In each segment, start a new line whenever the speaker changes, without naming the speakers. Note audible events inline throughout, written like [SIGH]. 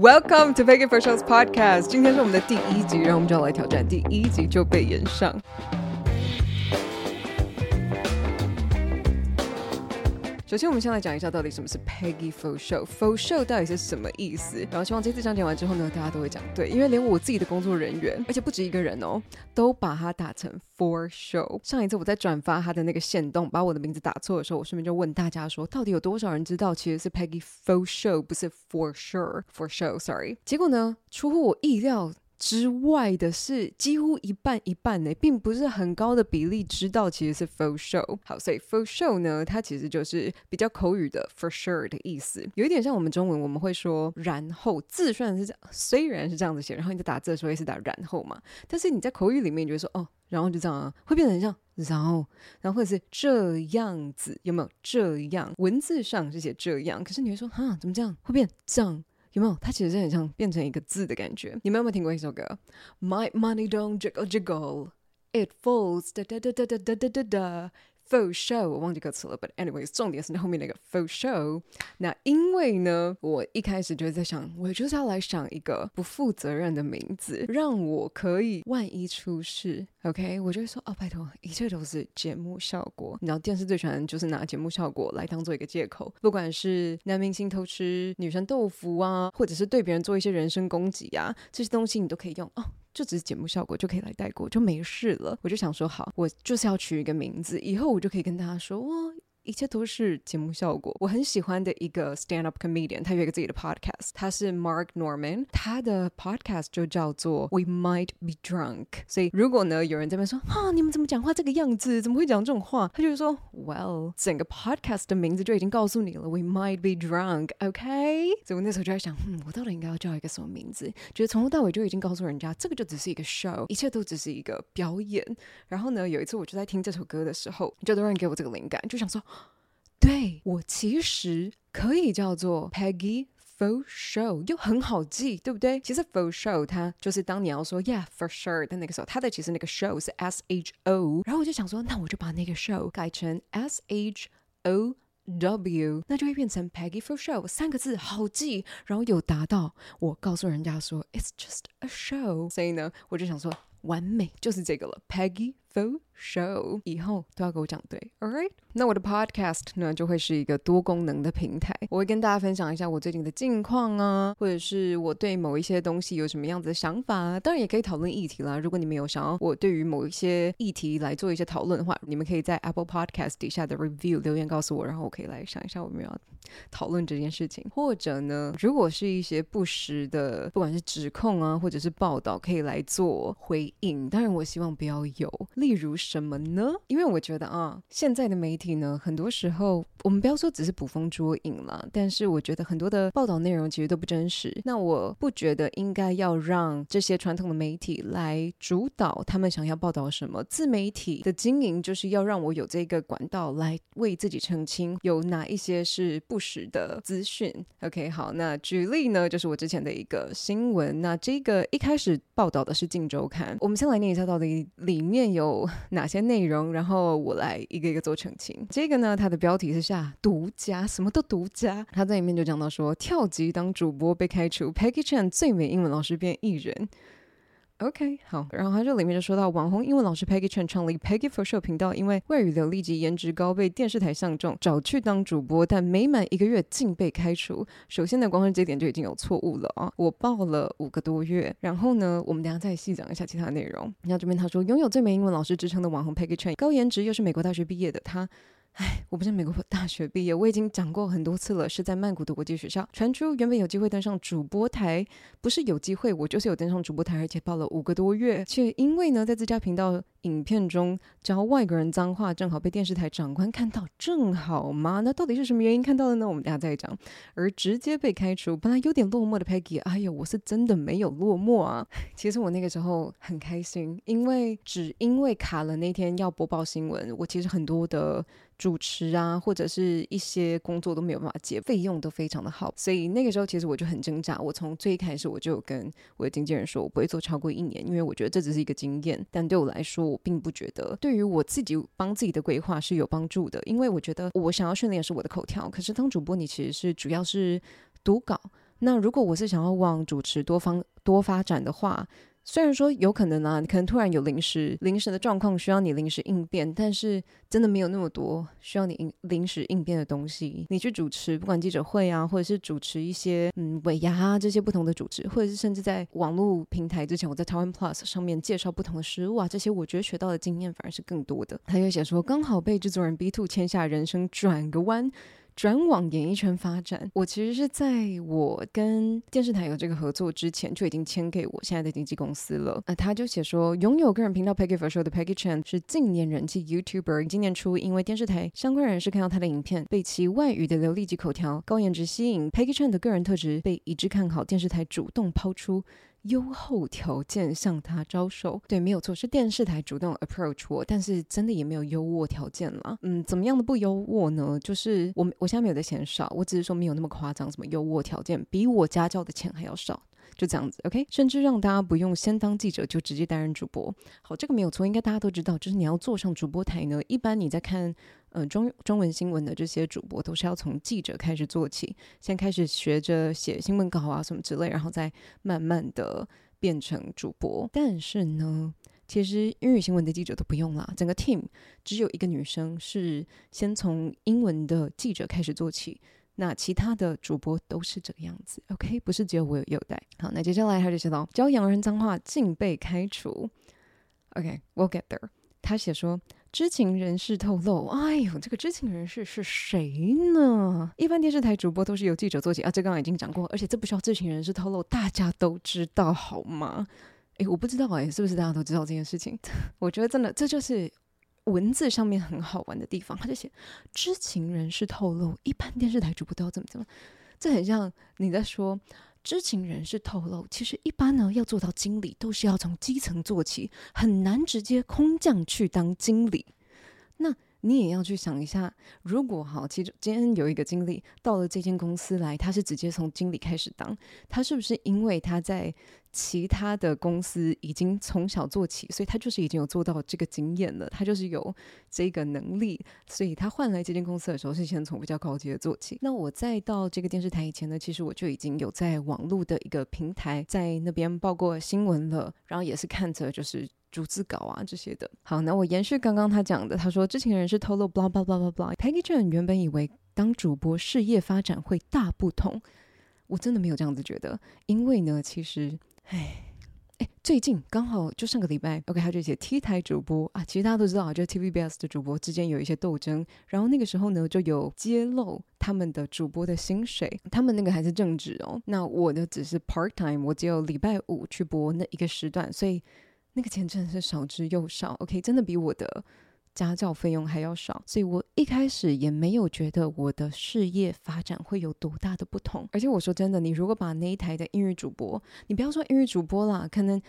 Welcome to Peggy for Show's podcast。今天是我们的第一集，让我们就要来挑战第一集就被炎上。 首先，我们先来讲一下到底什么是 Peggy for Show。For Show 到底是什么意思？然后希望这次讲解完之后呢，大家都会讲对，因为连我自己的工作人员，而且不止一个人哦，都把它打成 For Show。上一次我在转发他的那个线动，把我的名字打错的时候，我顺便就问大家说，到底有多少人知道其实是 Peggy for Show，不是 For Sure，For Show，Sorry。结果呢，出乎我意料。之外的是几乎一半一半呢，并不是很高的比例知道其实是 for sure。好，所以 for sure 呢，它其实就是比较口语的 for sure 的意思，有一点像我们中文我们会说然后字虽然是这样，虽然是这样子写，然后你在打字的时候也是打然后嘛，但是你在口语里面你就会说哦，然后就这样啊，会变成像然后，然后或者是这样子，有没有这样？文字上是写这样，可是你会说哈，怎么这样？会变这样？有没有？它其实是很像变成一个字的感觉。你们有没有听过一首歌？My money don't jiggle jiggle, it falls da da da da da da da da da. For show，我忘记歌词了。But anyways，重点是那后面那个 for show。那因为呢，我一开始就是在想，我就是要来想一个不负责任的名字，让我可以万一出事，OK，我就会说哦，拜托，一切都是节目效果。你知道电视最喜欢就是拿节目效果来当做一个借口，不管是男明星偷吃女生豆腐啊，或者是对别人做一些人身攻击啊，这些东西你都可以用哦。就只是节目效果就可以来带过，就没事了。我就想说，好，我就是要取一个名字，以后我就可以跟大家说，我，一切都是节目效果。我很喜欢的一个 stand up comedian，他有一个自己的 podcast，他是 Mark Norman，他的 podcast 就叫做 We Might Be Drunk。所以如果呢有人在那边说，啊，你们怎么讲话这个样子，怎么会讲这种话？他就说，Well，整个 podcast 的名字就已经告诉你了，We Might Be Drunk，OK？所以我那时候就在想，嗯，我到底应该要叫一个什么名字？觉得从头到尾就已经告诉人家，这个就只是一个 show，一切都只是一个表演。然后呢，有一次我就在听这首歌的时候，就突然给我这个灵感，就想说。对，我其实可以叫做 Peggy for Show，又很好记，对不对？其实 for Show 它就是当你要说 Yeah for sure 的那个时候，它的其实那个 show 是 S H O，然后我就想说，那我就把那个 show 改成 S H O W，那就会变成 Peggy for Show 三个字好记，然后有达到我告诉人家说 It's just a show，所以呢，我就想说完美就是这个了，Peggy for Show，以后都要给我讲对，All right。那我的 podcast 呢，就会是一个多功能的平台，我会跟大家分享一下我最近的近况啊，或者是我对某一些东西有什么样子的想法，当然也可以讨论议题啦。如果你们有想要我对于某一些议题来做一些讨论的话，你们可以在 Apple Podcast 底下的 review 留言告诉我，然后我可以来想一下我们要讨论这件事情。或者呢，如果是一些不实的，不管是指控啊，或者是报道，可以来做回应。当然，我希望不要有，例如什么呢？因为我觉得啊，现在的媒体。呢，很多时候我们不要说只是捕风捉影了，但是我觉得很多的报道内容其实都不真实。那我不觉得应该要让这些传统的媒体来主导他们想要报道什么。自媒体的经营就是要让我有这个管道来为自己澄清有哪一些是不实的资讯。OK，好，那举例呢，就是我之前的一个新闻。那这个一开始报道的是《镜周刊》，我们先来念一下到底里面有哪些内容，然后我来一个一个做澄清。这个呢，它的标题是下独家，什么都独家。他在里面就讲到说，跳级当主播被开除，Peggy Chan 最美英文老师变艺人。OK，好，然后他这里面就说到，网红英文老师 Peggy Chen 创立 Peggy for Show 频道，因为外语流利及颜值高，被电视台相中，找去当主播，但没满一个月竟被开除。首先呢，光是这点就已经有错误了啊！我报了五个多月，然后呢，我们等下再细讲一下其他内容。然后这边他说，拥有最美英文老师之称的网红 Peggy Chen，高颜值又是美国大学毕业的他。哎，我不是美国大学毕业，我已经讲过很多次了，是在曼谷的国际学校。传出原本有机会登上主播台，不是有机会，我就是有登上主播台，而且报了五个多月，却因为呢，在自家频道影片中教外国人脏话，正好被电视台长官看到，正好吗？那到底是什么原因看到的呢？我们等下再讲。而直接被开除，本来有点落寞的 Peggy，哎呦，我是真的没有落寞啊。[LAUGHS] 其实我那个时候很开心，因为只因为卡了那天要播报新闻，我其实很多的。主持啊，或者是一些工作都没有办法接，费用都非常的好，所以那个时候其实我就很挣扎。我从最开始我就跟我的经纪人说，我不会做超过一年，因为我觉得这只是一个经验。但对我来说，我并不觉得对于我自己帮自己的规划是有帮助的，因为我觉得我想要训练的是我的口条。可是当主播，你其实是主要是读稿。那如果我是想要往主持多方多发展的话，虽然说有可能啊，你可能突然有临时临时的状况需要你临时应变，但是真的没有那么多需要你应临时应变的东西。你去主持，不管记者会啊，或者是主持一些嗯尾牙啊这些不同的主持，或者是甚至在网络平台之前，我在台湾 Plus 上面介绍不同的食物啊，这些我觉得学到的经验反而是更多的。他又写说，刚好被制作人 B Two 签下，人生转个弯。转往演艺圈发展，我其实是在我跟电视台有这个合作之前就已经签给我现在的经纪公司了。呃，他就写说，拥有个人频道 Peggy For Show 的 Peggy Chen 是近年人气 YouTuber。今年初，因为电视台相关人士看到他的影片，被其外语的流利及口条、高颜值吸引，Peggy Chen 的个人特质被一致看好，电视台主动抛出。优厚条件向他招手，对，没有错，是电视台主动 approach 我，但是真的也没有优渥条件啦。嗯，怎么样的不优渥呢？就是我我现在没有在嫌少，我只是说没有那么夸张，什么优渥条件比我家教的钱还要少，就这样子，OK？甚至让大家不用先当记者就直接担任主播。好，这个没有错，应该大家都知道，就是你要坐上主播台呢，一般你在看。呃，中中文新闻的这些主播都是要从记者开始做起，先开始学着写新闻稿啊什么之类，然后再慢慢的变成主播。但是呢，其实英语新闻的记者都不用啦，整个 team 只有一个女生是先从英文的记者开始做起，那其他的主播都是这个样子。OK，不是只有我有优待。好，那接下来他就写到教洋人脏话竟被开除。OK，we'll get there。他写说。知情人士透露，哎呦，这个知情人士是谁呢？一般电视台主播都是由记者做起啊，这刚刚已经讲过，而且这不需要知情人士透露，大家都知道好吗？诶，我不知道哎，是不是大家都知道这件事情？[LAUGHS] 我觉得真的，这就是文字上面很好玩的地方。他就写知情人士透露，一般电视台主播都要怎么怎么，这很像你在说。知情人士透露，其实一般呢，要做到经理，都是要从基层做起，很难直接空降去当经理。那你也要去想一下，如果好，其实今天有一个经理到了这间公司来，他是直接从经理开始当，他是不是因为他在其他的公司已经从小做起，所以他就是已经有做到这个经验了，他就是有这个能力，所以他换来这间公司的时候是先从比较高级的做起。那我在到这个电视台以前呢，其实我就已经有在网络的一个平台在那边报过新闻了，然后也是看着就是逐字稿啊这些的。好，那我延续刚刚他讲的，他说知情人士透露，blah blah blah blah blah。Peggy Chen 原本以为当主播事业发展会大不同，我真的没有这样子觉得，因为呢，其实。哎，哎，最近刚好就上个礼拜，OK，还有这些 T 台主播啊，其实大家都知道，就 TVBS 的主播之间有一些斗争，然后那个时候呢，就有揭露他们的主播的薪水，他们那个还是正职哦，那我的只是 part time，我只有礼拜五去播那一个时段，所以那个钱真的是少之又少，OK，真的比我的。家教费用还要少，所以我一开始也没有觉得我的事业发展会有多大的不同。而且我说真的，你如果把那一台的英语主播，你不要说英语主播啦，可能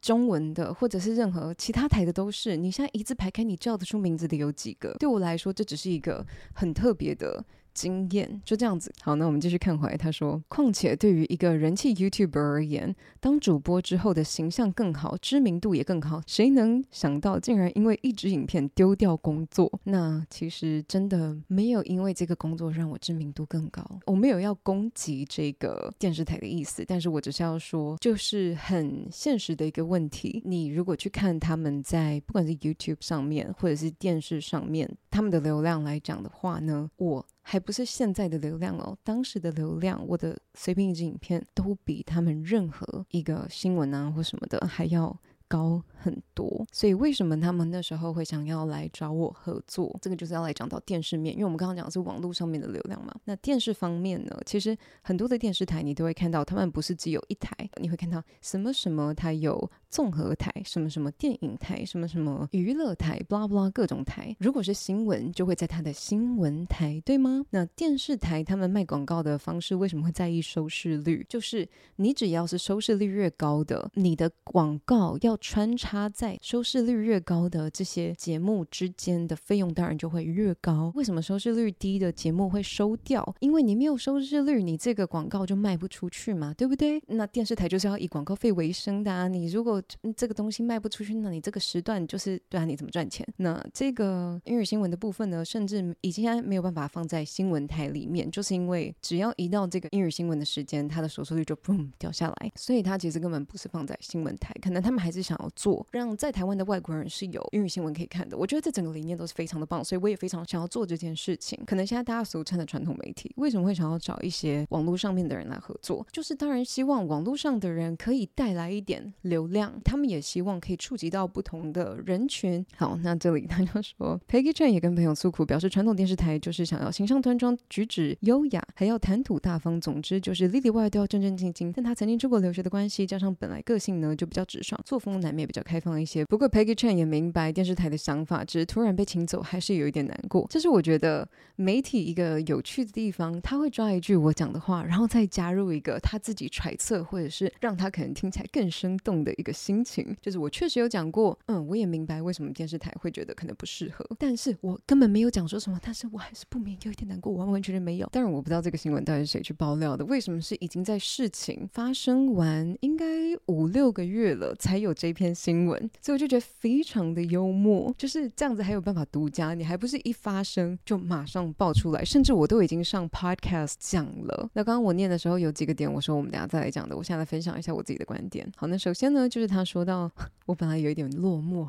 中文的或者是任何其他台的都是，你现在一字排开，你叫得出名字的有几个？对我来说，这只是一个很特别的。经验就这样子。好，那我们继续看回来。他说：“况且对于一个人气 YouTuber 而言，当主播之后的形象更好，知名度也更好。谁能想到，竟然因为一支影片丢掉工作？那其实真的没有因为这个工作让我知名度更高。我没有要攻击这个电视台的意思，但是我只是要说，就是很现实的一个问题。你如果去看他们在不管是 YouTube 上面或者是电视上面他们的流量来讲的话呢，我。”还不是现在的流量哦，当时的流量，我的随便一支影片都比他们任何一个新闻啊或什么的还要高很多，所以为什么他们那时候会想要来找我合作？这个就是要来讲到电视面，因为我们刚刚讲的是网络上面的流量嘛。那电视方面呢，其实很多的电视台你都会看到，他们不是只有一台，你会看到什么什么台有综合台，什么什么电影台，什么什么娱乐台，blah blah 各种台。如果是新闻，就会在它的新闻台，对吗？那电视台他们卖广告的方式为什么会在意收视率？就是你只要是收视率越高的，你的广告。要穿插他在收视率越高的这些节目之间的费用，当然就会越高。为什么收视率低的节目会收掉？因为你没有收视率，你这个广告就卖不出去嘛，对不对？那电视台就是要以广告费为生的啊。你如果这个东西卖不出去，那你这个时段就是对啊，你怎么赚钱？那这个英语新闻的部分呢，甚至已经没有办法放在新闻台里面，就是因为只要一到这个英语新闻的时间，它的收视率就 boom 掉下来。所以它其实根本不是放在新闻台，可能他们还是想要做让在台湾的外国人是有英语新闻可以看的。我觉得这整个理念都是非常的棒，所以我也非常想要做这件事情。可能现在大家俗称的传统媒体，为什么会想要找一些网络上面的人来合作？就是当然希望网络上的人可以带来一点流量，他们也希望可以触及到不同的人群。好，那这里他就说，[LAUGHS] Peggy Chen 也跟朋友诉苦，表示传统电视台就是想要形象端庄、举止优雅，还要谈吐大方，总之就是里里外外都要正正经经。但他曾经出国留学的关系，加上本来个性呢就比较直爽，作风难免比较开放一些。不过 Peggy Chan 也明白电视台的想法，只是突然被请走，还是有一点难过。这是我觉得媒体一个有趣的地方，他会抓一句我讲的话，然后再加入一个他自己揣测，或者是让他可能听起来更生动的一个心情。就是我确实有讲过，嗯，我也明白为什么电视台会觉得可能不适合，但是我根本没有讲说什么，但是我还是不免有一点难过，完完全全没有。当然我不知道这个新闻到底是谁去爆料的，为什么是已经在事情发生完应该五六个月了才有这篇新闻，所以我就觉得非常的幽默，就是这样子还有办法独家，你还不是一发声就马上爆出来，甚至我都已经上 podcast 讲了。那刚刚我念的时候有几个点，我说我们等下再来讲的，我现在分享一下我自己的观点。好，那首先呢，就是他说到 [LAUGHS] 我本来有一点落寞。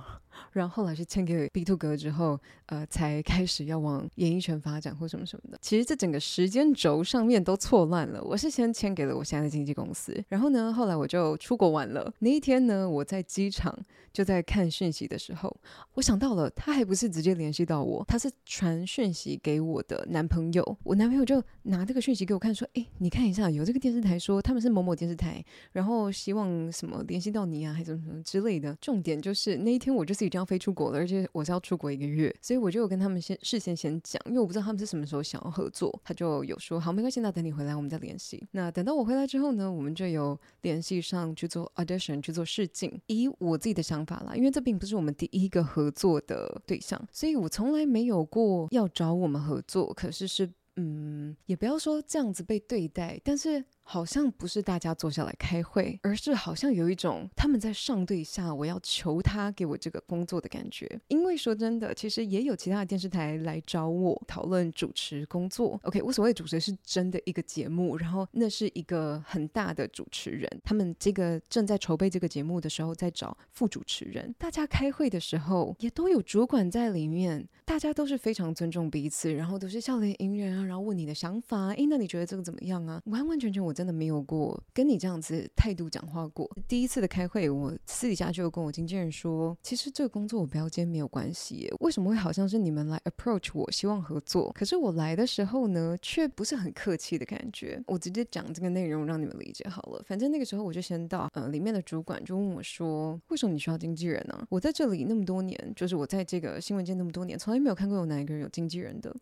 然后后来是签给 B Two 哥之后，呃，才开始要往演艺圈发展或什么什么的。其实这整个时间轴上面都错乱了。我是先签给了我现在的经纪公司，然后呢，后来我就出国玩了。那一天呢，我在机场就在看讯息的时候，我想到了，他还不是直接联系到我，他是传讯息给我的男朋友。我男朋友就拿这个讯息给我看，说：“哎，你看一下，有这个电视台说他们是某某电视台，然后希望什么联系到你啊，还是什么什么之类的。”重点就是那一天我就是。即将飞出国了，而且我是要出国一个月，所以我就有跟他们先事先先讲，因为我不知道他们是什么时候想要合作，他就有说好，没关系，那等你回来我们再联系。那等到我回来之后呢，我们就有联系上去做 audition 去做试镜。以我自己的想法啦，因为这并不是我们第一个合作的对象，所以我从来没有过要找我们合作，可是是嗯，也不要说这样子被对待，但是。好像不是大家坐下来开会，而是好像有一种他们在上对下，我要求他给我这个工作的感觉。因为说真的，其实也有其他的电视台来找我讨论主持工作。OK，我所谓主持是真的一个节目，然后那是一个很大的主持人，他们这个正在筹备这个节目的时候，在找副主持人。大家开会的时候也都有主管在里面，大家都是非常尊重彼此，然后都是笑脸迎人啊，然后问你的想法。诶，那你觉得这个怎么样啊？完完全全我。真的没有过跟你这样子态度讲话过。第一次的开会，我私底下就跟我经纪人说，其实这个工作我不要接没有关系。为什么会好像是你们来 approach 我，希望合作？可是我来的时候呢，却不是很客气的感觉。我直接讲这个内容让你们理解好了。反正那个时候我就先到，呃，里面的主管就问我说，为什么你需要经纪人呢？我在这里那么多年，就是我在这个新闻界那么多年，从来没有看过有哪一个人有经纪人的。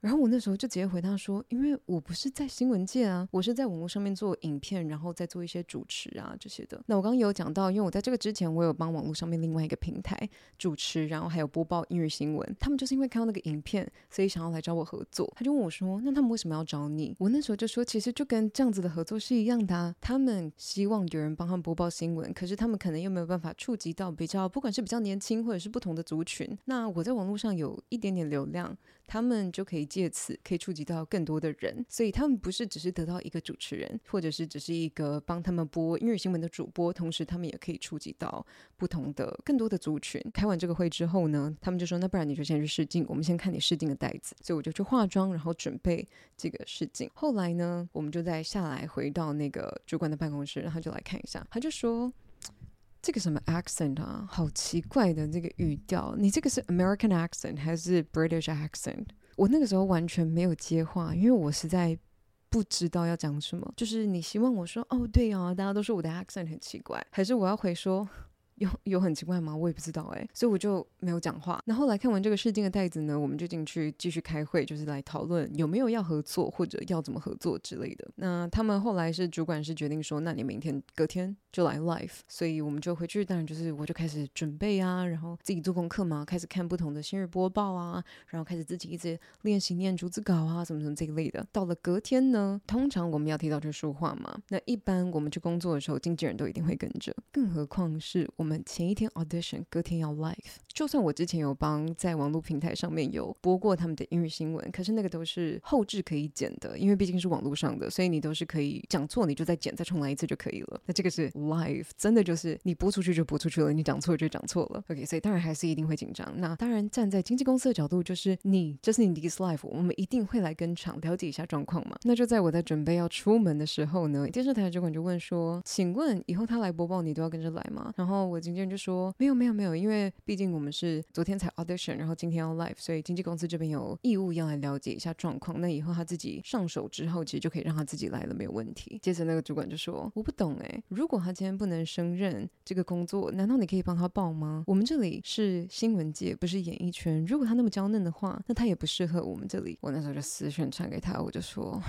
然后我那时候就直接回答说，因为我不是在新闻界啊，我是在网络上面做影片，然后再做一些主持啊这些的。那我刚刚有讲到，因为我在这个之前，我有帮网络上面另外一个平台主持，然后还有播报英语新闻。他们就是因为看到那个影片，所以想要来找我合作。他就问我说，那他们为什么要找你？我那时候就说，其实就跟这样子的合作是一样的啊。他们希望有人帮他们播报新闻，可是他们可能又没有办法触及到比较，不管是比较年轻或者是不同的族群。那我在网络上有一点点流量。他们就可以借此可以触及到更多的人，所以他们不是只是得到一个主持人，或者是只是一个帮他们播音乐新闻的主播，同时他们也可以触及到不同的更多的族群。开完这个会之后呢，他们就说：“那不然你就先去试镜，我们先看你试镜的袋子。”所以我就去化妆，然后准备这个试镜。后来呢，我们就再下来回到那个主管的办公室，然后就来看一下，他就说。这个什么 accent 啊，好奇怪的这个语调，你这个是 American accent 还是 British accent？我那个时候完全没有接话，因为我实在不知道要讲什么。就是你希望我说哦，对啊，大家都说我的 accent 很奇怪，还是我要回说有有很奇怪吗？我也不知道哎、所以我就没有讲话。那后来看完这个试镜的袋子呢，我们就进去继续开会，就是来讨论有没有要合作或者要怎么合作之类的。那他们后来是主管是决定说，那你明天隔天就来 live，所以我们就回去。当然就是我就开始准备啊，然后自己做功课嘛，开始看不同的新日播报啊，然后开始自己一直练习念逐字稿啊，什么什么这一类的。到了隔天呢，通常我们要提早去说话嘛，那一般我们去工作的时候，经纪人都一定会跟着，更何况是我们们前一天 audition，隔天要 live。就算我之前有帮在网络平台上面有播过他们的英语新闻，可是那个都是后置可以剪的，因为毕竟是网络上的，所以你都是可以讲错你就再剪再重来一次就可以了。那这个是 live，真的就是你播出去就播出去了，你讲错就讲错了。OK，所以当然还是一定会紧张。那当然站在经纪公司的角度，就是你这是你的 live，我们一定会来跟场了解一下状况嘛。那就在我在准备要出门的时候呢，电视台的主管就问说：“请问以后他来播报，你都要跟着来吗？”然后我经纪人就说：“没有，没有，没有，因为毕竟我们是昨天才。” audition，然后今天要 live，所以经纪公司这边有义务要来了解一下状况。那以后他自己上手之后，其实就可以让他自己来了，没有问题。接着那个主管就说：“我不懂哎，如果他今天不能胜任这个工作，难道你可以帮他报吗？我们这里是新闻界，不是演艺圈。如果他那么娇嫩的话，那他也不适合我们这里。”我那时候就私讯传给他，我就说：“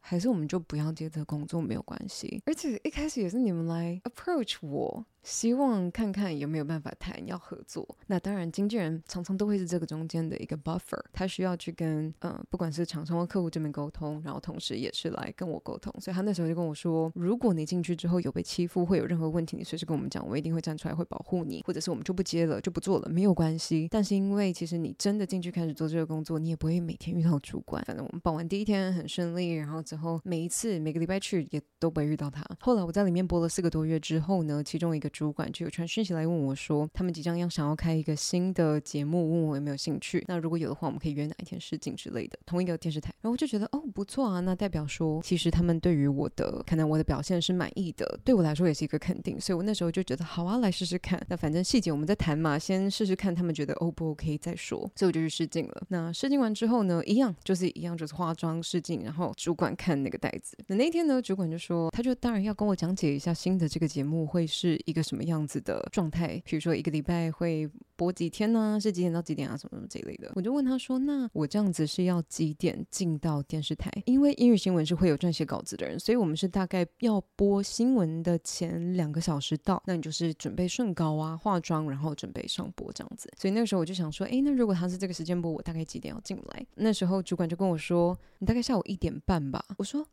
还是我们就不要接这工作，没有关系。而且一开始也是你们来 approach 我。”希望看看有没有办法谈要合作。那当然，经纪人常常都会是这个中间的一个 buffer，他需要去跟嗯，不管是厂商或客户这边沟通，然后同时也是来跟我沟通。所以他那时候就跟我说，如果你进去之后有被欺负，会有任何问题，你随时跟我们讲，我一定会站出来会保护你，或者是我们就不接了，就不做了，没有关系。但是因为其实你真的进去开始做这个工作，你也不会每天遇到主管。反正我们报完第一天很顺利，然后之后每一次每个礼拜去也都不会遇到他。后来我在里面播了四个多月之后呢，其中一个主管就有传讯息来问我说，他们即将要想要开一个新的节目，问我有没有兴趣。那如果有的话，我们可以约哪一天试镜之类的，同一个电视台。然后我就觉得哦，不错啊，那代表说其实他们对于我的可能我的表现是满意的，对我来说也是一个肯定。所以我那时候就觉得好啊，来试试看。那反正细节我们再谈嘛，先试试看他们觉得 O 不 OK 再说。所以我就去试镜了。那试镜完之后呢，一样就是一样就是化妆试镜，然后主管看那个袋子。那那天呢，主管就说，他就当然要跟我讲解一下新的这个节目会是一个什么样子的。状态，比如说一个礼拜会播几天呢？是几点到几点啊？什么什么这类的，我就问他说：“那我这样子是要几点进到电视台？因为英语新闻是会有撰写稿子的人，所以我们是大概要播新闻的前两个小时到，那你就是准备顺稿啊、化妆，然后准备上播这样子。所以那个时候我就想说，诶，那如果他是这个时间播，我大概几点要进来？那时候主管就跟我说：你大概下午一点半吧。我说：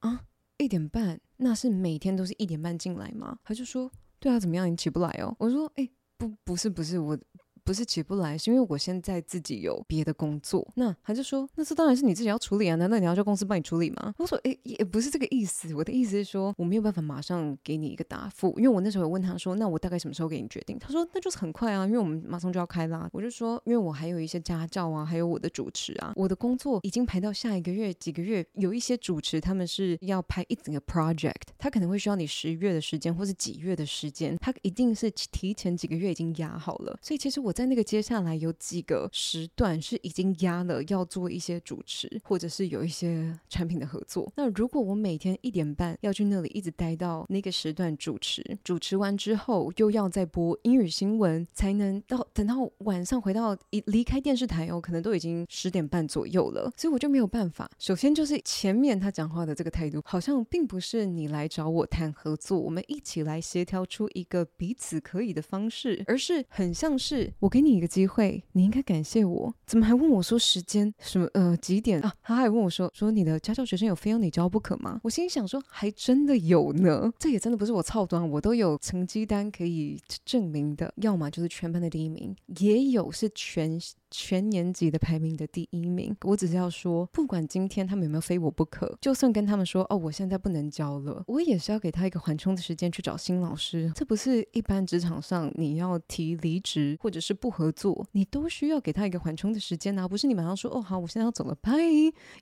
啊，一点半？那是每天都是一点半进来吗？他就说。对啊，怎么样？你起不来哦？我说，哎，不，不是，不是我。不是起不来，是因为我现在自己有别的工作。那他就说，那这当然是你自己要处理啊，难道你要叫公司帮你处理吗？我说，诶，也不是这个意思。我的意思是说，我没有办法马上给你一个答复，因为我那时候有问他说，那我大概什么时候给你决定？他说，那就是很快啊，因为我们马上就要开啦。我就说，因为我还有一些家教啊，还有我的主持啊，我的工作已经排到下一个月几个月。有一些主持他们是要拍一整个 project，他可能会需要你十月的时间，或是几月的时间，他一定是提前几个月已经压好了。所以其实我我在那个接下来有几个时段是已经压了，要做一些主持，或者是有一些产品的合作。那如果我每天一点半要去那里一直待到那个时段主持，主持完之后又要再播英语新闻，才能到等到晚上回到一离开电视台哦，可能都已经十点半左右了，所以我就没有办法。首先就是前面他讲话的这个态度，好像并不是你来找我谈合作，我们一起来协调出一个彼此可以的方式，而是很像是我给你一个。机会，你应该感谢我。怎么还问我说时间什么？呃，几点啊？他还问我说说你的家教学生有非要你教不可吗？我心里想说，还真的有呢。这也真的不是我操端，我都有成绩单可以证明的。要么就是全班的第一名，也有是全。全年级的排名的第一名，我只是要说，不管今天他们有没有非我不可，就算跟他们说哦，我现在不能教了，我也是要给他一个缓冲的时间去找新老师。这不是一般职场上你要提离职或者是不合作，你都需要给他一个缓冲的时间啊，不是你马上说哦好，我现在要走了，拜，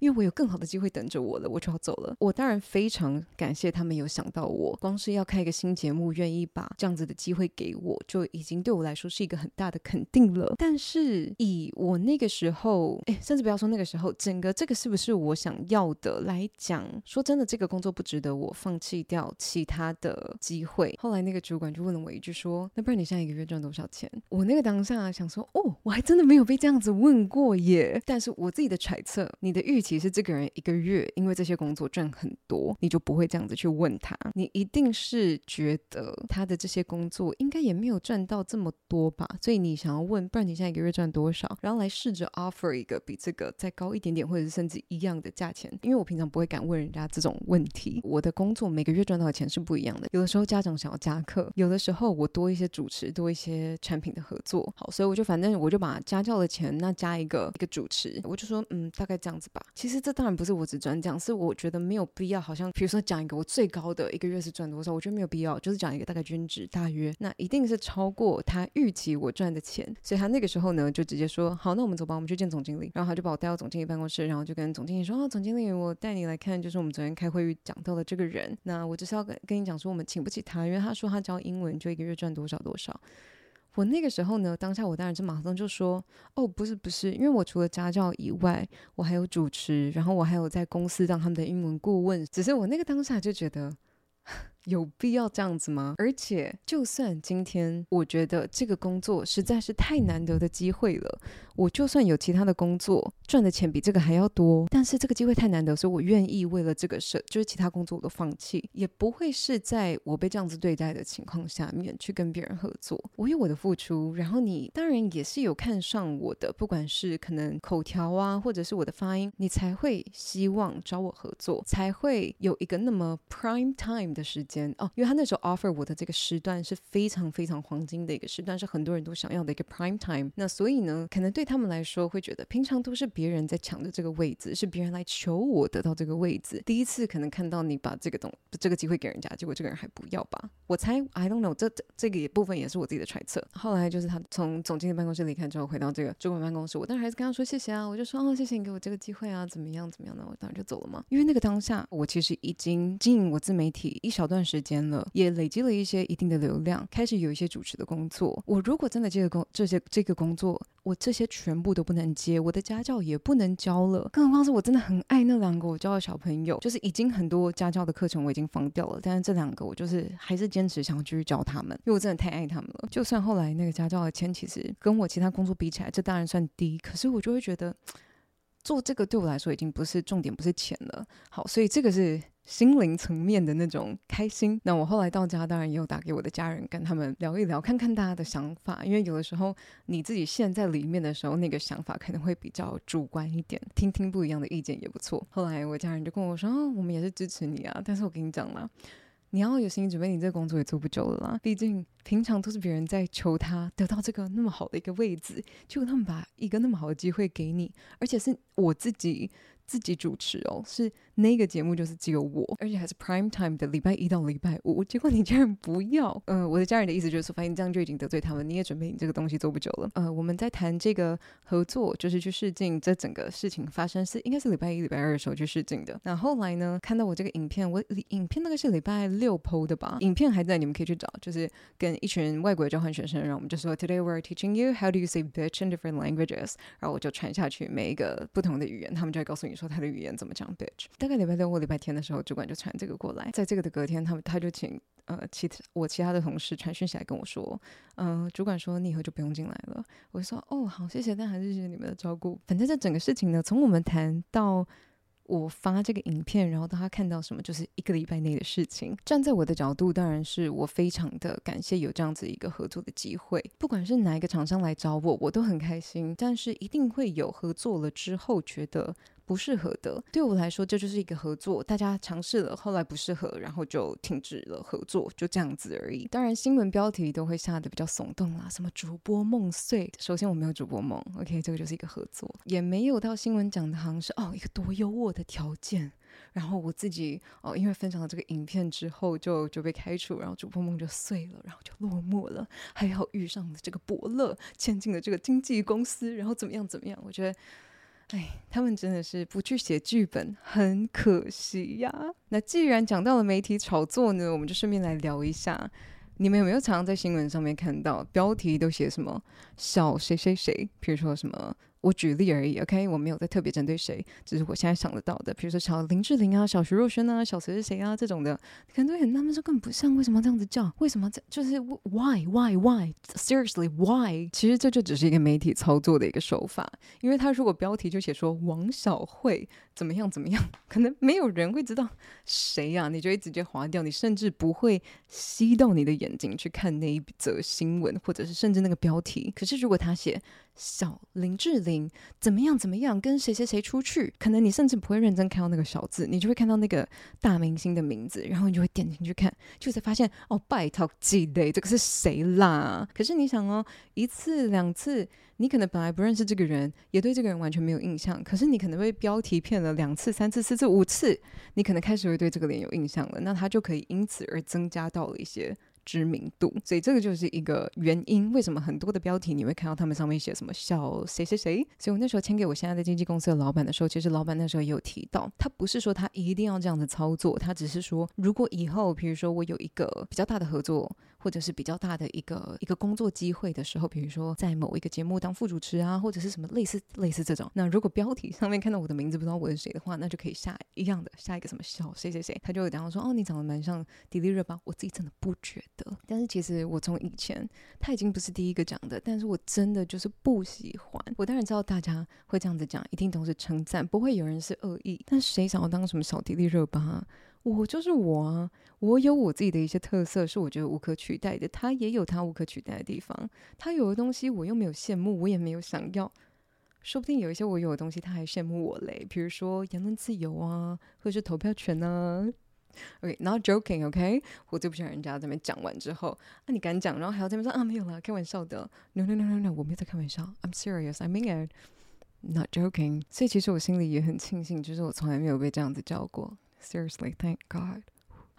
因为我有更好的机会等着我了，我就要走了。我当然非常感谢他们有想到我，光是要开一个新节目，愿意把这样子的机会给我，就已经对我来说是一个很大的肯定了。但是以我那个时候，哎，甚至不要说那个时候，整个这个是不是我想要的来讲，说真的，这个工作不值得我放弃掉其他的机会。后来那个主管就问了我一句说：“那不然你现在一个月赚多少钱？”我那个当下想说：“哦，我还真的没有被这样子问过耶。”但是我自己的揣测，你的预期是这个人一个月因为这些工作赚很多，你就不会这样子去问他，你一定是觉得他的这些工作应该也没有赚到这么多吧，所以你想要问，不然你现在一个月赚多少？然后来试着 offer 一个比这个再高一点点，或者是甚至一样的价钱。因为我平常不会敢问人家这种问题。我的工作每个月赚到的钱是不一样的。有的时候家长想要加课，有的时候我多一些主持，多一些产品的合作。好，所以我就反正我就把家教的钱那加一个一个主持，我就说嗯，大概这样子吧。其实这当然不是我只赚这样，是我觉得没有必要。好像比如说讲一个我最高的一个月是赚多少，我觉得没有必要，就是讲一个大概均值大约，那一定是超过他预期我赚的钱。所以他那个时候呢，就直接说说好，那我们走吧，我们去见总经理。然后他就把我带到总经理办公室，然后就跟总经理说：“哦，总经理，我带你来看，就是我们昨天开会讲到的这个人。那我就是要跟跟你讲说，我们请不起他，因为他说他教英文就一个月赚多少多少。我那个时候呢，当下我当然就马上就说：哦，不是不是，因为我除了家教以外，我还有主持，然后我还有在公司当他们的英文顾问。只是我那个当下就觉得。”有必要这样子吗？而且，就算今天我觉得这个工作实在是太难得的机会了，我就算有其他的工作赚的钱比这个还要多，但是这个机会太难得，所以我愿意为了这个事，就是其他工作我都放弃，也不会是在我被这样子对待的情况下面去跟别人合作。我有我的付出，然后你当然也是有看上我的，不管是可能口条啊，或者是我的发音，你才会希望找我合作，才会有一个那么 prime time 的时间哦，因为他那时候 offer 我的这个时段是非常非常黄金的一个时段，是很多人都想要的一个 prime time。那所以呢，可能对他们来说会觉得，平常都是别人在抢着这个位置，是别人来求我得到这个位置。第一次可能看到你把这个东这个机会给人家，结果这个人还不要吧？我猜 I don't know，这这个也部分也是我自己的揣测。后来就是他从总经理办公室离开之后，回到这个主管办公室，我当时还是跟他说谢谢啊，我就说哦谢谢你给我这个机会啊，怎么样怎么样的，我当然就走了嘛。因为那个当下，我其实已经经营我自媒体一小段段时间了，也累积了一些一定的流量，开始有一些主持的工作。我如果真的这个工这些这个工作，我这些全部都不能接，我的家教也不能教了。更何况是我真的很爱那两个我教的小朋友，就是已经很多家教的课程我已经放掉了，但是这两个我就是还是坚持想要继续教他们，因为我真的太爱他们了。就算后来那个家教的钱其实跟我其他工作比起来，这当然算低，可是我就会觉得做这个对我来说已经不是重点，不是钱了。好，所以这个是。心灵层面的那种开心。那我后来到家，当然也有打给我的家人，跟他们聊一聊，看看大家的想法。因为有的时候你自己陷在里面的时候，那个想法可能会比较主观一点，听听不一样的意见也不错。后来我家人就跟我说：“，我们也是支持你啊。”但是我跟你讲了。你要有心理准备，你这个工作也做不久了啦。毕竟平常都是别人在求他得到这个那么好的一个位置，结果他们把一个那么好的机会给你，而且是我自己自己主持哦，是那个节目就是只有我，而且还是 prime time 的礼拜一到礼拜五。结果你竟然不要，[LAUGHS] 呃，我的家人的意思就是说，反正这样就已经得罪他们，你也准备你这个东西做不久了。呃，我们在谈这个合作，就是去试镜，这整个事情发生是应该是礼拜一、礼拜二的时候去试镜的。那后来呢，看到我这个影片，我影片那个是礼拜六 PO 的吧？影片还在，你们可以去找，就是跟一群外国的交换学生，然后我们就说 Today we're teaching you how do you say bitch in different languages，然后我就传下去每一个不同的语言，他们就会告诉你。说他的语言怎么讲？Bitch，大概礼拜六或礼拜天的时候，主管就传这个过来。在这个的隔天，他们他就请呃其他我其他的同事传讯息来跟我说，嗯、主管说你以后就不用进来了。我就说哦好谢谢，但还是谢谢你们的照顾。反正这整个事情呢，从我们谈到我发这个影片，然后到他看到什么，就是一个礼拜内的事情。站在我的角度，当然是我非常的感谢有这样子一个合作的机会。不管是哪一个厂商来找我，我都很开心。但是一定会有合作了之后觉得。不适合的，对我来说，这就是一个合作。大家尝试了，后来不适合，然后就停止了合作，就这样子而已。当然，新闻标题都会下得比较耸动啦，什么主播梦碎。首先，我没有主播梦，OK，这个就是一个合作，也没有到新闻讲的好像是哦一个多优渥的条件。然后我自己哦，因为分享了这个影片之后就，就就被开除，然后主播梦就碎了，然后就落寞了。还好遇上了这个伯乐，签进了这个经纪公司，然后怎么样怎么样？我觉得。哎，他们真的是不去写剧本，很可惜呀。那既然讲到了媒体炒作呢，我们就顺便来聊一下。你们有没有常常在新闻上面看到标题都写什么小谁谁谁？比如说什么？我举例而已，OK，我没有在特别针对谁，只是我现在想得到的，比如说小林志玲啊、小徐若瑄啊、小谁谁谁啊这种的，可能都很纳闷说根本不像，为什么这样子叫？为什么这就是 why why why seriously why？其实这就只是一个媒体操作的一个手法，因为他如果标题就写说王小慧怎么样怎么样，可能没有人会知道谁呀、啊，你就会直接划掉，你甚至不会吸到你的眼睛去看那一则新闻，或者是甚至那个标题。可是如果他写小林志玲怎么样怎么样，跟谁谁谁出去，可能你甚至不会认真看到那个小字，你就会看到那个大明星的名字，然后你就会点进去看，就才发现哦，拜托记得这个是谁啦？可是你想哦，一次两次，你可能本来不认识这个人，也对这个人完全没有印象，可是你可能被标题骗了两次、三次、四次、五次，你可能开始会对这个脸有印象了，那他就可以因此而增加到了一些。知名度，所以这个就是一个原因。为什么很多的标题你会看到他们上面写什么小谁谁谁？所以我那时候签给我现在的经纪公司的老板的时候，其实老板那时候也有提到，他不是说他一定要这样子操作，他只是说，如果以后比如说我有一个比较大的合作。或者是比较大的一个一个工作机会的时候，比如说在某一个节目当副主持啊，或者是什么类似类似这种。那如果标题上面看到我的名字，不知道我是谁的话，那就可以下一样的下一个什么小谁谁谁，他就会讲说哦，你长得蛮像迪丽热巴。我自己真的不觉得，但是其实我从以前他已经不是第一个讲的，但是我真的就是不喜欢。我当然知道大家会这样子讲，一定都是称赞，不会有人是恶意。但谁想要当什么小迪丽热巴？我就是我啊，我有我自己的一些特色，是我觉得无可取代的。他也有他无可取代的地方，他有的东西我又没有羡慕，我也没有想要。说不定有一些我有的东西，他还羡慕我嘞。比如说言论自由啊，或者是投票权啊。OK，not joking，OK，我最不喜欢人家这边讲完之后，那、啊、你敢讲，然后还要这边说啊没有啦，开玩笑的。No，No，No，No，No，我没有在开玩笑。I'm serious，I mean it，not joking。所以其实我心里也很庆幸，就是我从来没有被这样子叫过。Seriously, thank God.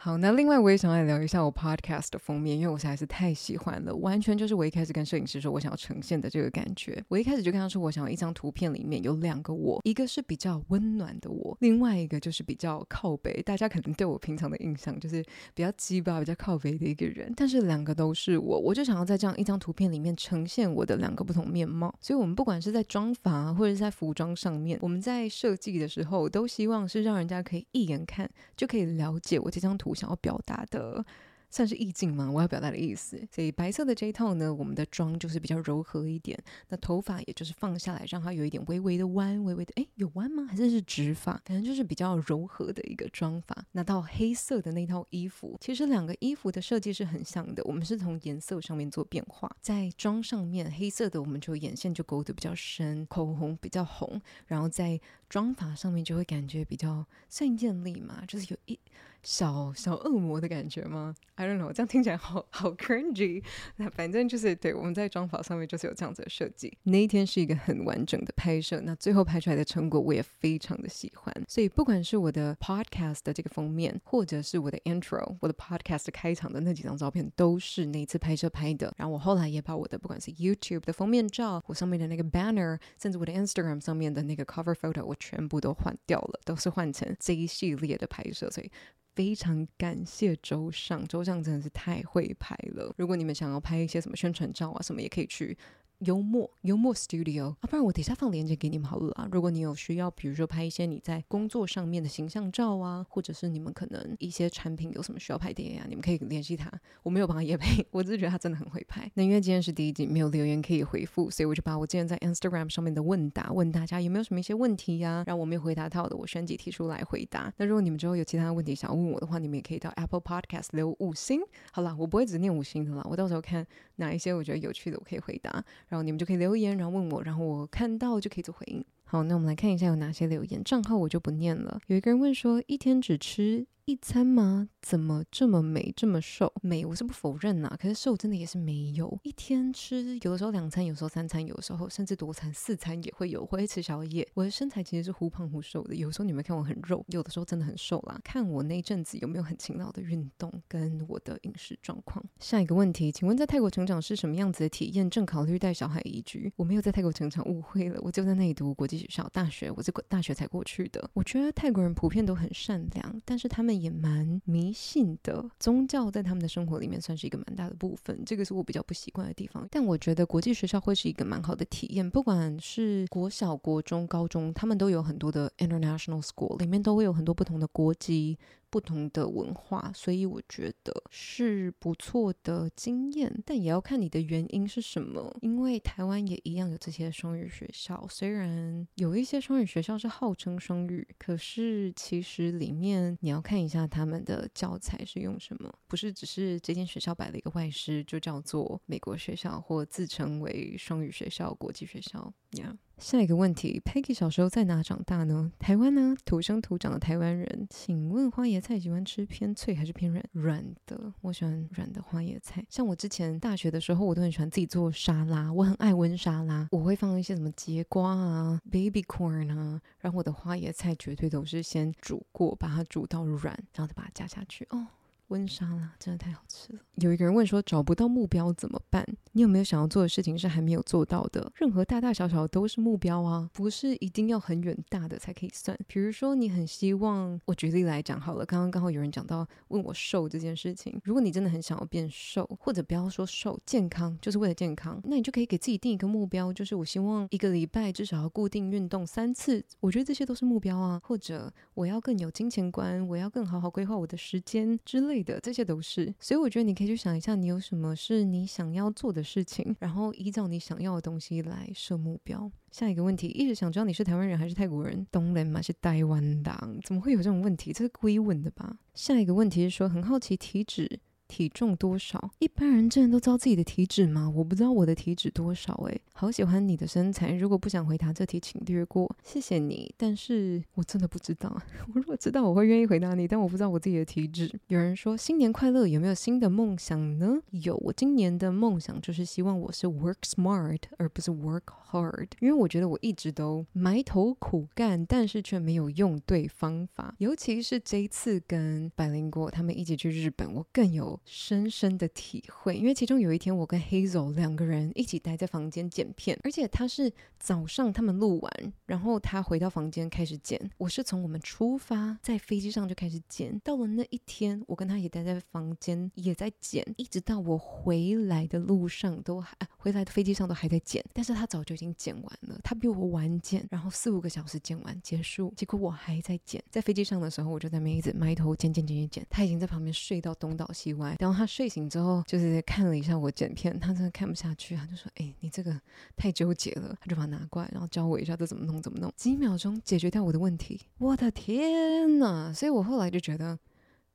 好，那另外我也想来聊一下我 podcast 的封面，因为我实在是太喜欢了，完全就是我一开始跟摄影师说我想要呈现的这个感觉。我一开始就跟他说，我想要一张图片里面有两个我，一个是比较温暖的我，另外一个就是比较靠北。大家可能对我平常的印象就是比较鸡巴、比较靠北的一个人，但是两个都是我，我就想要在这样一张图片里面呈现我的两个不同面貌。所以，我们不管是在妆发或者是在服装上面，我们在设计的时候都希望是让人家可以一眼看就可以了解我这张图想要表达的。算是意境吗？我要表达的意思。所以白色的这一套呢，我们的妆就是比较柔和一点。那头发也就是放下来，让它有一点微微的弯，微微的，诶，有弯吗？还是是直发？反正就是比较柔和的一个妆发。那到黑色的那套衣服，其实两个衣服的设计是很像的。我们是从颜色上面做变化，在妆上面，黑色的我们就眼线就勾得比较深，口红比较红，然后在妆法上面就会感觉比较算艳丽嘛，就是有一。小小恶魔的感觉吗？I don't know，这样听起来好好 cringy。那反正就是对，我们在妆发上面就是有这样子的设计。那一天是一个很完整的拍摄，那最后拍出来的成果我也非常的喜欢。所以不管是我的 podcast 的这个封面，或者是我的 intro，我的 podcast 开场的那几张照片，都是那一次拍摄拍的。然后我后来也把我的不管是 YouTube 的封面照，我上面的那个 banner，甚至我的 Instagram 上面的那个 cover photo，我全部都换掉了，都是换成这一系列的拍摄。所以。非常感谢周上，周尚真的是太会拍了。如果你们想要拍一些什么宣传照啊，什么也可以去。幽默幽默 Studio 啊，不然我等一下放链接给你们好了啊。如果你有需要，比如说拍一些你在工作上面的形象照啊，或者是你们可能一些产品有什么需要拍的呀，你们可以联系他。我没有帮他业配，我只是觉得他真的很会拍。那因为今天是第一集，没有留言可以回复，所以我就把我之前在 Instagram 上面的问答问大家有没有什么一些问题呀，然后我没有回答到的，我选几题出来回答。那如果你们之后有其他问题想要问我的话，你们也可以到 Apple Podcast 留五星。好啦，我不会只念五星的啦，我到时候看哪一些我觉得有趣的，我可以回答。然后你们就可以留言，然后问我，然后我看到就可以做回应。好，那我们来看一下有哪些留言，账号我就不念了。有一个人问说，一天只吃一餐吗？怎么这么美，这么瘦？美我是不否认呐、可是瘦真的也是没有。一天吃，有的时候两餐，有时候三餐，有的时候甚至多餐四餐也会有。会吃宵夜，我的身材其实是忽胖忽瘦的。有时候你们看我很肉，有的时候真的很瘦啦。看我那阵子有没有很勤劳的运动，跟我的饮食状况。下一个问题，请问在泰国成长是什么样子的体验？正考虑带小孩移居。我没有在泰国成长，误会了。我就在那里读国际学校大学，我是大学才过去的。我觉得泰国人普遍都很善良，但是他们。也蛮迷信的，宗教在他们的生活里面算是一个蛮大的部分，这个是我比较不习惯的地方。但我觉得国际学校会是一个蛮好的体验，不管是国小、国中、高中，他们都有很多的 international school，里面都会有很多不同的国籍。不同的文化，所以我觉得是不错的经验，但也要看你的原因是什么。因为台湾也一样有这些双语学校，虽然有一些双语学校是号称双语，可是其实里面你要看一下他们的教材是用什么，不是只是这间学校摆了一个外师就叫做美国学校或自称为双语学校、国际学校。Yeah. 下一个问题，Peggy 小时候在哪长大呢？台湾呢？土生土长的台湾人。请问花椰菜喜欢吃偏脆还是偏软？软的，我喜欢软的花椰菜。像我之前大学的时候，我都很喜欢自己做沙拉，我很爱温沙拉，我会放一些什么节瓜啊、baby corn 啊，然后我的花椰菜绝对都是先煮过，把它煮到软，然后再把它加下去哦。温莎啦真的太好吃了。有一个人问说，找不到目标怎么办？你有没有想要做的事情是还没有做到的？任何大大小小都是目标啊，不是一定要很远大的才可以算。比如说，你很希望，我举例来讲好了，刚刚刚好有人讲到问我瘦这件事情。如果你真的很想要变瘦，或者不要说瘦，健康就是为了健康，那你就可以给自己定一个目标，就是我希望一个礼拜至少要固定运动三次。我觉得这些都是目标啊。或者我要更有金钱观，我要更好好规划我的时间之类的，这些都是。所以我觉得你可以去想一下，你有什么是你想要做的事情，然后依照你想要的东西来设目标。下一个问题，一直想知道你是台湾人还是泰国人？东人吗，是台湾党。怎么会有这种问题？这是故意问的吧？下一个问题是说，很好奇体脂。体重多少？一般人真的都知道自己的体脂吗？我不知道我的体脂多少诶，好喜欢你的身材。如果不想回答这题，请略过。谢谢你，但是我真的不知道。[LAUGHS] 我如果知道，我会愿意回答你，但我不知道我自己的体脂。有人说新年快乐，有没有新的梦想呢？有，我今年的梦想就是希望我是 work smart 而不是 work hard，因为我觉得我一直都埋头苦干，但是却没有用对方法。尤其是这一次跟百灵果他们一起去日本，我更有。深深的体会，因为其中有一天，我跟 Hazel 两个人一起待在房间剪片，而且他是早上他们录完，然后他回到房间开始剪。我是从我们出发在飞机上就开始剪，到了那一天，我跟他也待在房间也在剪，一直到我回来的路上都还，回来的飞机上都还在剪。但是他早就已经剪完了，他比我晚剪，然后四五个小时剪完结束，结果我还在剪。在飞机上的时候，我就在那边一直埋头剪剪剪剪剪，他已经在旁边睡到东倒西歪。然后他睡醒之后，就是看了一下我剪片，他真的看不下去，他就说：“哎，你这个太纠结了。”他就把它拿过来，然后教我一下这怎么弄，怎么弄，几秒钟解决掉我的问题。我的天呐！所以我后来就觉得，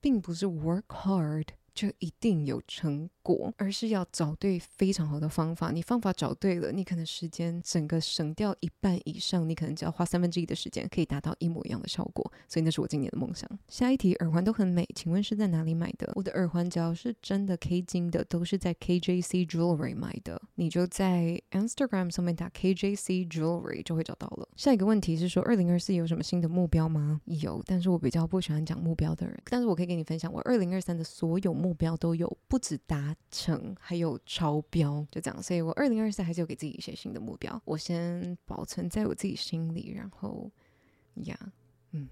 并不是 work hard 就一定有成果，而是要找对非常好的方法。你方法找对了，你可能时间整个省掉一半以上，你可能只要花三分之一的时间，可以达到一模一样的效果。所以那是我今年的梦想。下一题，耳环都很美，请问是在哪里买的？我的耳环只要是真的 K 金的，都是在 KJC Jewelry 买的。你就在 Instagram 上面打 KJC Jewelry 就会找到了。下一个问题是说，二零二四有什么新的目标吗？有，但是我比较不喜欢讲目标的人。但是我可以跟你分享，我二零二三的所有目标都有，不止达。成还有超标，就这样，所以我二零二四还是有给自己一些新的目标，我先保存在我自己心里，然后呀，嗯，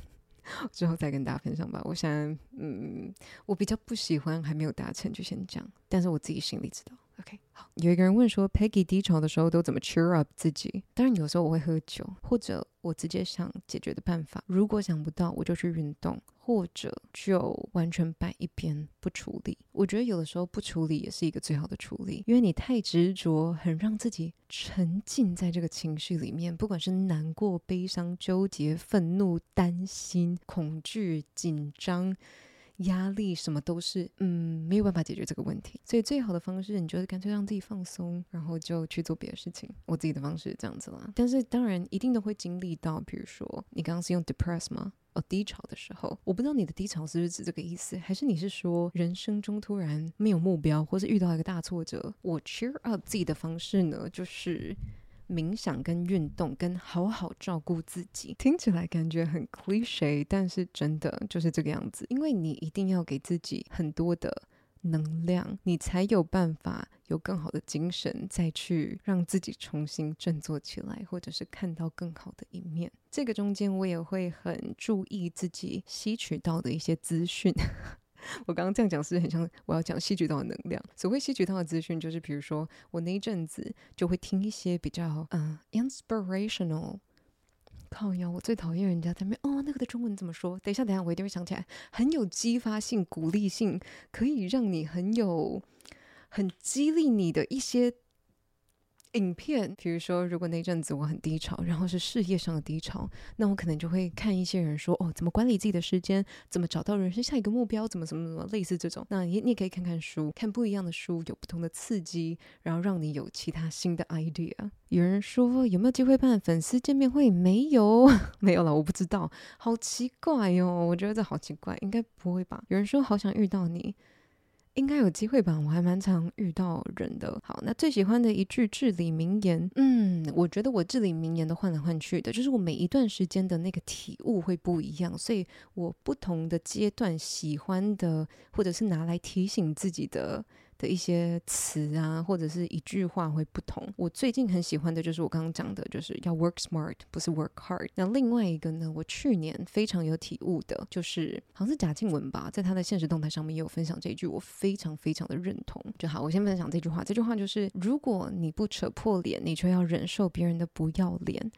[LAUGHS] 之后再跟大家分享吧。我想，嗯，我比较不喜欢还没有达成就先讲，但是我自己心里知道。OK，好，有一个人问说，Peggy 低潮的时候都怎么 cheer up 自己？当然有时候我会喝酒，或者我直接想解决的办法。如果想不到，我就去运动。或者就完全摆一边不处理，我觉得有的时候不处理也是一个最好的处理，因为你太执着，很让自己沉浸在这个情绪里面，不管是难过、悲伤、纠结、愤怒、担心、恐惧、紧张、压力，什么都是，嗯，没有办法解决这个问题。所以最好的方式，你就是干脆让自己放松，然后就去做别的事情。我自己的方式这样子啦，但是当然一定都会经历到，比如说你刚刚是用 depress 吗？哦，低潮的时候，我不知道你的低潮是不是指这个意思，还是你是说人生中突然没有目标，或是遇到一个大挫折？我 cheer up 自己的方式呢，就是冥想、跟运动、跟好好照顾自己。听起来感觉很 cliche，但是真的就是这个样子，因为你一定要给自己很多的能量，你才有办法有更好的精神，再去让自己重新振作起来，或者是看到更好的一面。这个中间我也会很注意自己吸取到的一些资讯。[LAUGHS] 我刚刚这样讲是很像我要讲吸取到的能量。所谓吸取到的资讯，就是比如说我那一阵子就会听一些比较嗯、inspirational。靠呀，我最讨厌人家在那哦，那个的中文怎么说？等一下，等一下，我一定会想起来。很有激发性、鼓励性，可以让你很有、很激励你的一些。影片，比如说，如果那阵子我很低潮，然后是事业上的低潮，那我可能就会看一些人说，哦，怎么管理自己的时间，怎么找到人生下一个目标，怎么怎么怎么，类似这种。那你你也可以看看书，看不一样的书，有不同的刺激，然后让你有其他新的 idea。有人说有没有机会办粉丝见面会？没有，[LAUGHS] 没有了，我不知道，好奇怪哟、哦，我觉得这好奇怪，应该不会吧？有人说好想遇到你。应该有机会吧，我还蛮常遇到人的。好，那最喜欢的一句至理名言，嗯，我觉得我至理名言都换来换去的，就是我每一段时间的那个体悟会不一样，所以我不同的阶段喜欢的，或者是拿来提醒自己的。的一些词啊，或者是一句话会不同。我最近很喜欢的就是我刚刚讲的，就是要 work smart，不是 work hard。那另外一个呢，我去年非常有体悟的，就是好像是贾静雯吧，在她的现实动态上面也有分享这一句，我非常非常的认同。就好，我先分享这句话。这句话就是：如果你不扯破脸，你却要忍受别人的不要脸。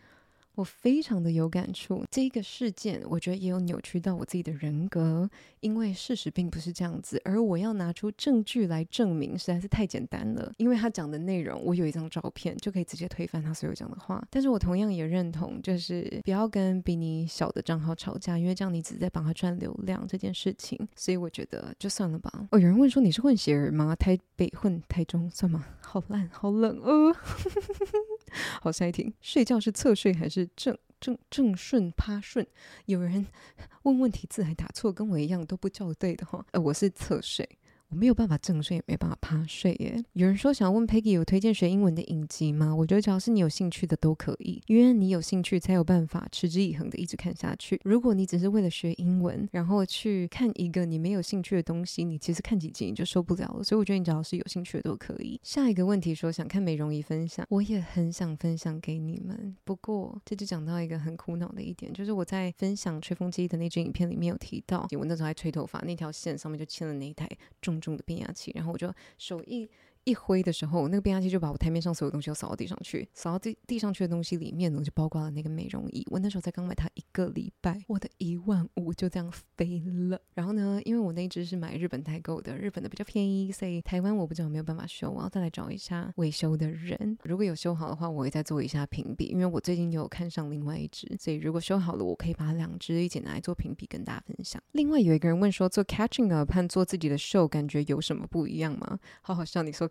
我非常的有感触，这个事件我觉得也有扭曲到我自己的人格，因为事实并不是这样子，而我要拿出证据来证明实在是太简单了。因为他讲的内容，我有一张照片就可以直接推翻他所有讲的话。但是我同样也认同，就是不要跟比你小的账号吵架，因为这样你只是在帮他赚流量这件事情。所以我觉得就算了吧。哦，有人问说你是混血儿吗？台北混台中算吗？好烂，好冷哦。[LAUGHS] [LAUGHS] 好，下一题，睡觉是侧睡还是正正正顺趴顺？有人 [LAUGHS] 问问题字还打错，跟我一样都不校对的哈。呃，我是侧睡。我没有办法正睡，也没办法趴睡耶。有人说想要问 Peggy 有推荐学英文的影集吗？我觉得只要是你有兴趣的都可以，因为你有兴趣才有办法持之以恒的一直看下去。如果你只是为了学英文，然后去看一个你没有兴趣的东西，你其实看几集你就受不了了。所以我觉得你只要是有兴趣的都可以。下一个问题说想看美容仪分享，我也很想分享给你们。不过这就讲到一个很苦恼的一点，就是我在分享吹风机的那支影片里面有提到，我那时候还吹头发，那条线上面就牵了那一台重。重的变压器，然后我就手一。一挥的时候，那个变压器就把我台面上所有东西都扫到地上去，扫到地地上去的东西里面呢，就包括了那个美容仪。我那时候才刚买它一个礼拜，我的一万五就这样飞了。然后呢，因为我那一支是买日本代购的，日本的比较便宜，所以台湾我不知道有没有办法修，我要再来找一下维修的人。如果有修好的话，我会再做一下评比，因为我最近有看上另外一支，所以如果修好了，我可以把两支一起拿来做评比跟大家分享。另外有一个人问说，做 catching up 和做自己的 show 感觉有什么不一样吗？好好笑，你说。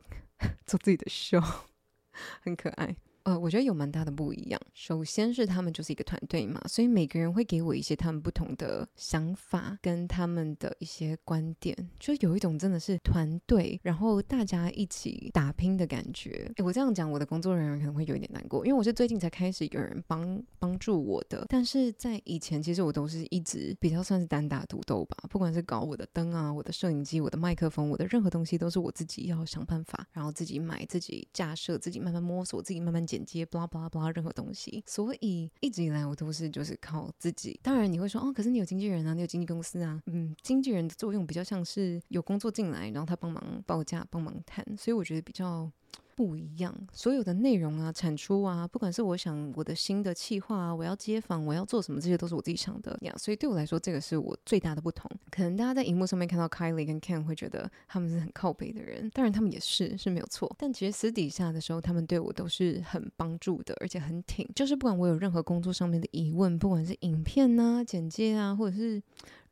做自己的秀，[LAUGHS] 很可爱。呃，我觉得有蛮大的不一样。首先是他们就是一个团队嘛，所以每个人会给我一些他们不同的想法跟他们的一些观点，就有一种真的是团队，然后大家一起打拼的感觉。我这样讲，我的工作人员可能会有一点难过，因为我是最近才开始有人帮帮助我的，但是在以前其实我都是一直比较算是单打独斗吧，不管是搞我的灯啊、我的摄影机、我的麦克风、我的任何东西，都是我自己要想办法，然后自己买、自己架设、自己慢慢摸索、自己慢慢剪接，b l a 拉 b l a b l a 任何东西，所以一直以来我都是就是靠自己。当然你会说哦，可是你有经纪人啊，你有经纪公司啊，嗯，经纪人的作用比较像是有工作进来，然后他帮忙报价、帮忙谈，所以我觉得比较。不一样，所有的内容啊、产出啊，不管是我想我的新的企划啊，我要接访，我要做什么，这些都是我自己想的呀。所以对我来说，这个是我最大的不同。可能大家在荧幕上面看到 Kylie 跟 Ken 会觉得他们是很靠北的人，当然他们也是是没有错。但其实私底下的时候，他们对我都是很帮助的，而且很挺。就是不管我有任何工作上面的疑问，不管是影片啊、简介啊，或者是。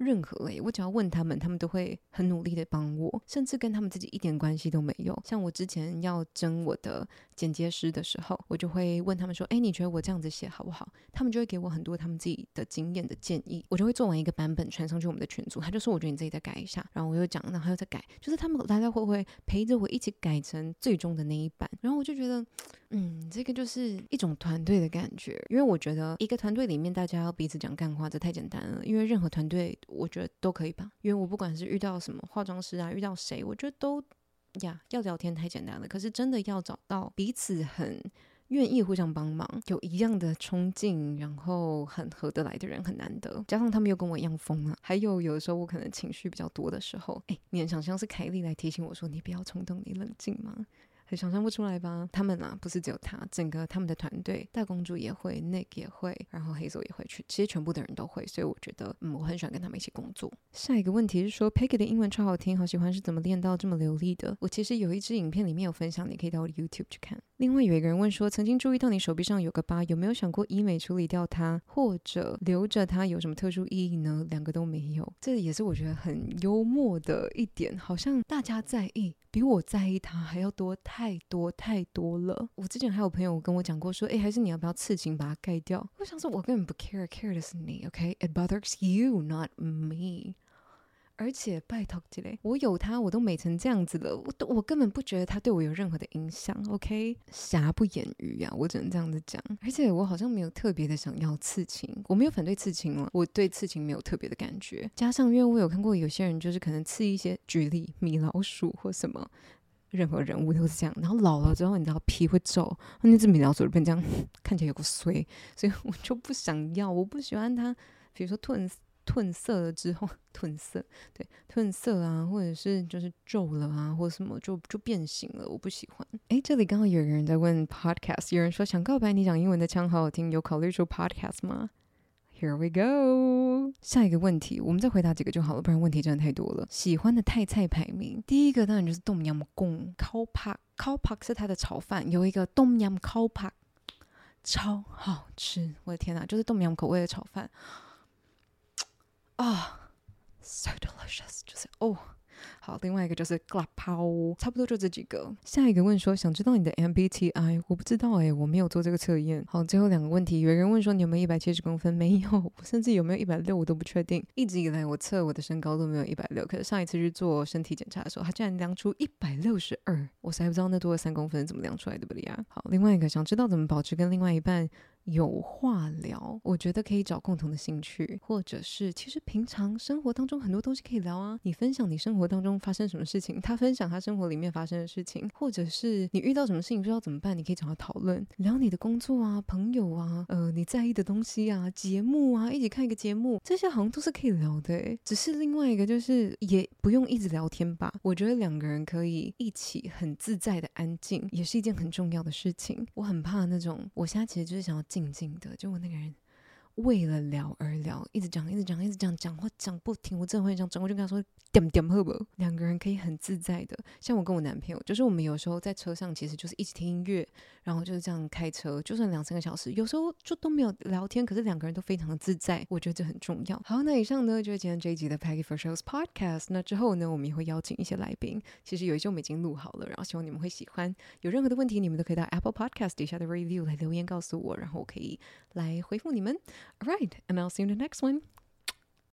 任何诶，我只要问他们，他们都会很努力的帮我，甚至跟他们自己一点关系都没有。像我之前要征我的剪接师的时候，我就会问他们说：“哎，你觉得我这样子写好不好？”他们就会给我很多他们自己的经验的建议。我就会做完一个版本传上去我们的群组，他就说：“我觉得你自己再改一下。”然后我又讲，然后又再改，就是他们来来回回陪着我一起改成最终的那一版。然后我就觉得，嗯，这个就是一种团队的感觉。因为我觉得一个团队里面大家要彼此讲干话，这太简单了。因为任何团队，我觉得都可以吧。因为我不管是遇到什么化妆师啊，遇到谁，我觉得都。呀要聊天太简单了，可是真的要找到彼此很愿意互相帮忙、有一样的冲劲，然后很合得来的人很难得。加上他们又跟我一样疯啊，还有有的时候我可能情绪比较多的时候，哎，你很想像是凯莉来提醒我说：“你不要冲动，你冷静吗？”想象不出来吧？他们啊，不是只有他，整个他们的团队，大公主也会，Nick 也会，然后黑手也会去，其实全部的人都会，所以我觉得，嗯，我很喜欢跟他们一起工作。下一个问题是说，Peggy 的英文超好听，好喜欢，是怎么练到这么流利的？我其实有一支影片里面有分享，你可以到我的 YouTube 去看。另外有一个人问说，曾经注意到你手臂上有个疤，有没有想过医美处理掉它，或者留着它有什么特殊意义呢？两个都没有，这也是我觉得很幽默的一点，好像大家在意。比我在意他还要多太太多太多了。我之前还有朋友跟我讲过，说，哎，还是你要不要刺青把它盖掉？我想说，我根本不 care，care 的是你，OK？It bothers you, not me. 而且拜托之类，我有他，我都美成这样子了，我都我根本不觉得他对我有任何的影响，OK？瑕不掩瑜呀，我只能这样子讲。而且我好像没有特别的想要刺青，我没有反对刺青了，我对刺青没有特别的感觉。加上因为我有看过有些人就是可能刺一些，举例米老鼠或什么，任何人物都是这样，然后老了之后你知道皮会皱，那只米老鼠就变这样，[LAUGHS] 看起来有个衰，所以我就不想要，我不喜欢它，比如说褪。褪色了之后，褪色，对，褪色啊，或者是就是皱了啊，或者什么就就变形了，我不喜欢。诶，这里刚好有个人在问 podcast，有人说想告白，你讲英文的腔好好听，有考虑做 podcast 吗？Here we go，下一个问题，我们再回答几个就好了，不然问题真的太多了。喜欢的泰菜排名，第一个当然就是冬阴功，烤帕，烤帕是它的炒饭，有一个冬阴烤帕，超好吃，我的天哪，就是冬阴口味的炒饭。啊、，so delicious，就是哦，好，另外一个就是 glapao，差不多就这几个。下一个问说，想知道你的 MBTI，我不知道哎，我没有做这个测验。好，最后两个问题，有人问说你有没有一百七十公分？没有，甚至有没有一百六我都不确定。一直以来我测我的身高都没有一百六，可是上一次去做身体检查的时候，他竟然量出一百六十二，我实在不知道那多了三公分怎么量出来的，不对呀？好，另外一个想知道怎么保持跟另外一半。有话聊，我觉得可以找共同的兴趣，或者是其实平常生活当中很多东西可以聊啊。你分享你生活当中发生什么事情，他分享他生活里面发生的事情，或者是你遇到什么事情不知道怎么办，你可以找他讨论，聊你的工作啊、朋友啊、呃你在意的东西啊、节目啊，一起看一个节目，这些好像都是可以聊的。只是另外一个就是也不用一直聊天吧。我觉得两个人可以一起很自在的安静，也是一件很重要的事情。我很怕那种，我现在其实就是想要。静静的，就我那个人。为了聊而聊，一直讲，一直讲，一直讲，讲话讲不停。我真的会这样讲，我就跟他说点点好不？两个人可以很自在的，像我跟我男朋友，就是我们有时候在车上，其实就是一起听音乐，然后就是这样开车，就算两三个小时，有时候就都没有聊天，可是两个人都非常的自在，我觉得这很重要。好，那以上呢就是今天这一集的 Peggy for Shows Podcast。那之后呢，我们也会邀请一些来宾，其实有一些我们已经录好了，然后希望你们会喜欢。有任何的问题，你们都可以到 Apple Podcast 底下的 Review 来留言告诉我，然后我可以来回复你们。All right，and I'll see you in the next one.